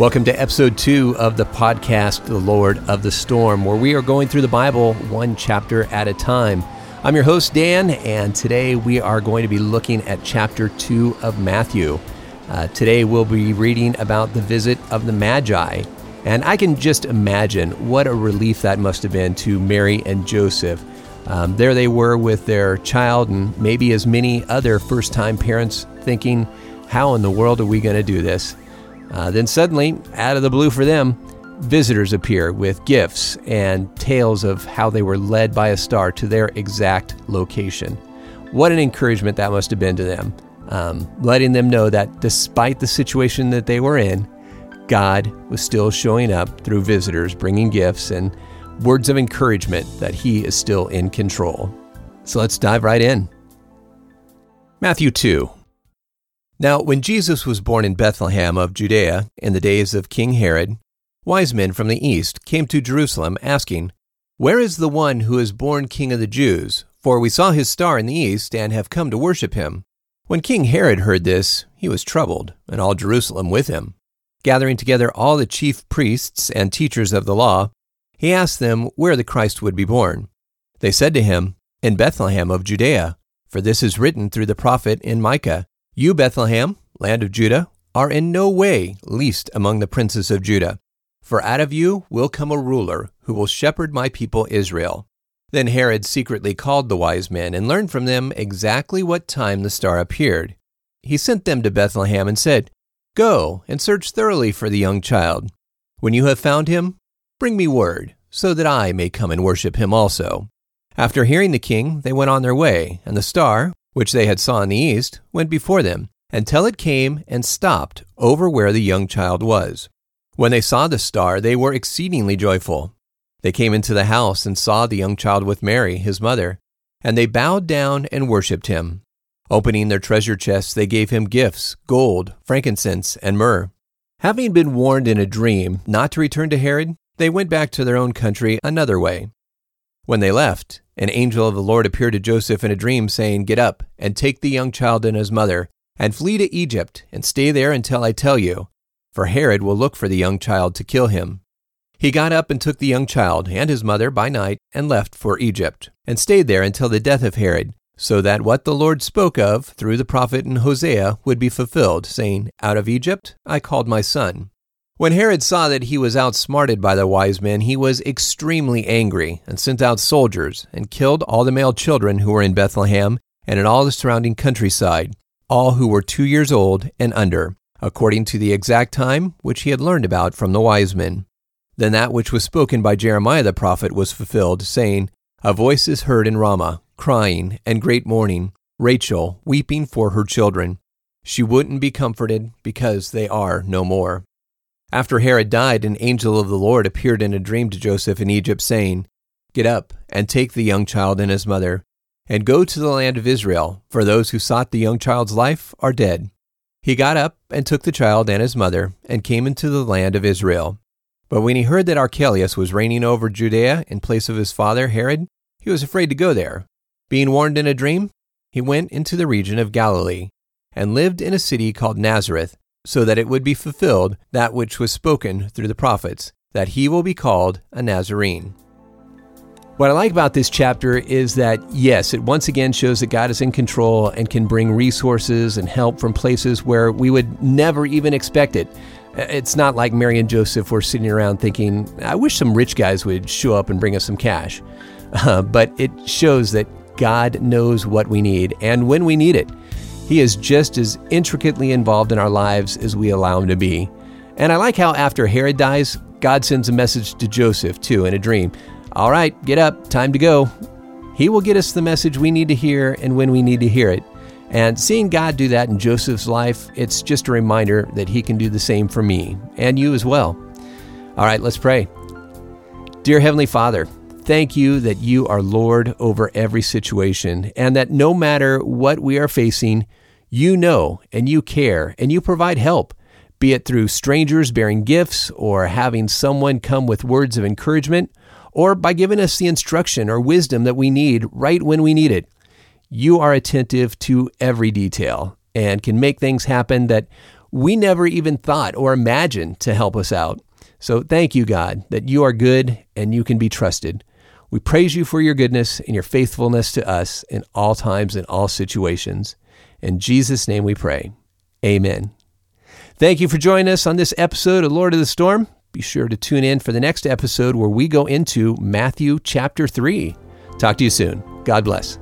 Welcome to episode two of the podcast, The Lord of the Storm, where we are going through the Bible one chapter at a time. I'm your host, Dan, and today we are going to be looking at chapter two of Matthew. Uh, today we'll be reading about the visit of the Magi. And I can just imagine what a relief that must have been to Mary and Joseph. Um, there they were with their child, and maybe as many other first time parents thinking, How in the world are we going to do this? Uh, then suddenly, out of the blue for them, visitors appear with gifts and tales of how they were led by a star to their exact location. What an encouragement that must have been to them, um, letting them know that despite the situation that they were in, God was still showing up through visitors, bringing gifts and words of encouragement that He is still in control. So let's dive right in. Matthew 2 now, when Jesus was born in Bethlehem of Judea in the days of King Herod, wise men from the east came to Jerusalem asking, Where is the one who is born King of the Jews? For we saw his star in the east and have come to worship him. When King Herod heard this, he was troubled, and all Jerusalem with him. Gathering together all the chief priests and teachers of the law, he asked them where the Christ would be born. They said to him, In Bethlehem of Judea, for this is written through the prophet in Micah. You, Bethlehem, land of Judah, are in no way least among the princes of Judah. For out of you will come a ruler who will shepherd my people Israel. Then Herod secretly called the wise men and learned from them exactly what time the star appeared. He sent them to Bethlehem and said, Go and search thoroughly for the young child. When you have found him, bring me word, so that I may come and worship him also. After hearing the king, they went on their way, and the star, which they had saw in the east, went before them, until it came and stopped over where the young child was. When they saw the star, they were exceedingly joyful. They came into the house and saw the young child with Mary, his mother, and they bowed down and worshipped him. Opening their treasure chests, they gave him gifts gold, frankincense, and myrrh. Having been warned in a dream not to return to Herod, they went back to their own country another way. When they left, an angel of the Lord appeared to Joseph in a dream, saying, Get up and take the young child and his mother, and flee to Egypt, and stay there until I tell you, for Herod will look for the young child to kill him. He got up and took the young child and his mother by night and left for Egypt, and stayed there until the death of Herod, so that what the Lord spoke of through the prophet in Hosea would be fulfilled, saying, Out of Egypt I called my son. When Herod saw that he was outsmarted by the wise men, he was extremely angry and sent out soldiers and killed all the male children who were in Bethlehem and in all the surrounding countryside, all who were two years old and under, according to the exact time which he had learned about from the wise men. Then that which was spoken by Jeremiah the prophet was fulfilled, saying, A voice is heard in Ramah, crying and great mourning, Rachel weeping for her children. She wouldn't be comforted because they are no more. After Herod died, an angel of the Lord appeared in a dream to Joseph in Egypt, saying, Get up and take the young child and his mother, and go to the land of Israel, for those who sought the young child's life are dead. He got up and took the child and his mother, and came into the land of Israel. But when he heard that Archelaus was reigning over Judea in place of his father Herod, he was afraid to go there. Being warned in a dream, he went into the region of Galilee, and lived in a city called Nazareth so that it would be fulfilled that which was spoken through the prophets, that he will be called a Nazarene. What I like about this chapter is that, yes, it once again shows that God is in control and can bring resources and help from places where we would never even expect it. It's not like Mary and Joseph were sitting around thinking, I wish some rich guys would show up and bring us some cash. Uh, but it shows that God knows what we need and when we need it. He is just as intricately involved in our lives as we allow him to be. And I like how after Herod dies, God sends a message to Joseph, too, in a dream. All right, get up, time to go. He will get us the message we need to hear and when we need to hear it. And seeing God do that in Joseph's life, it's just a reminder that He can do the same for me and you as well. All right, let's pray. Dear Heavenly Father, thank you that you are Lord over every situation and that no matter what we are facing, you know and you care and you provide help, be it through strangers bearing gifts or having someone come with words of encouragement or by giving us the instruction or wisdom that we need right when we need it. You are attentive to every detail and can make things happen that we never even thought or imagined to help us out. So thank you, God, that you are good and you can be trusted. We praise you for your goodness and your faithfulness to us in all times and all situations. In Jesus' name we pray. Amen. Thank you for joining us on this episode of Lord of the Storm. Be sure to tune in for the next episode where we go into Matthew chapter 3. Talk to you soon. God bless.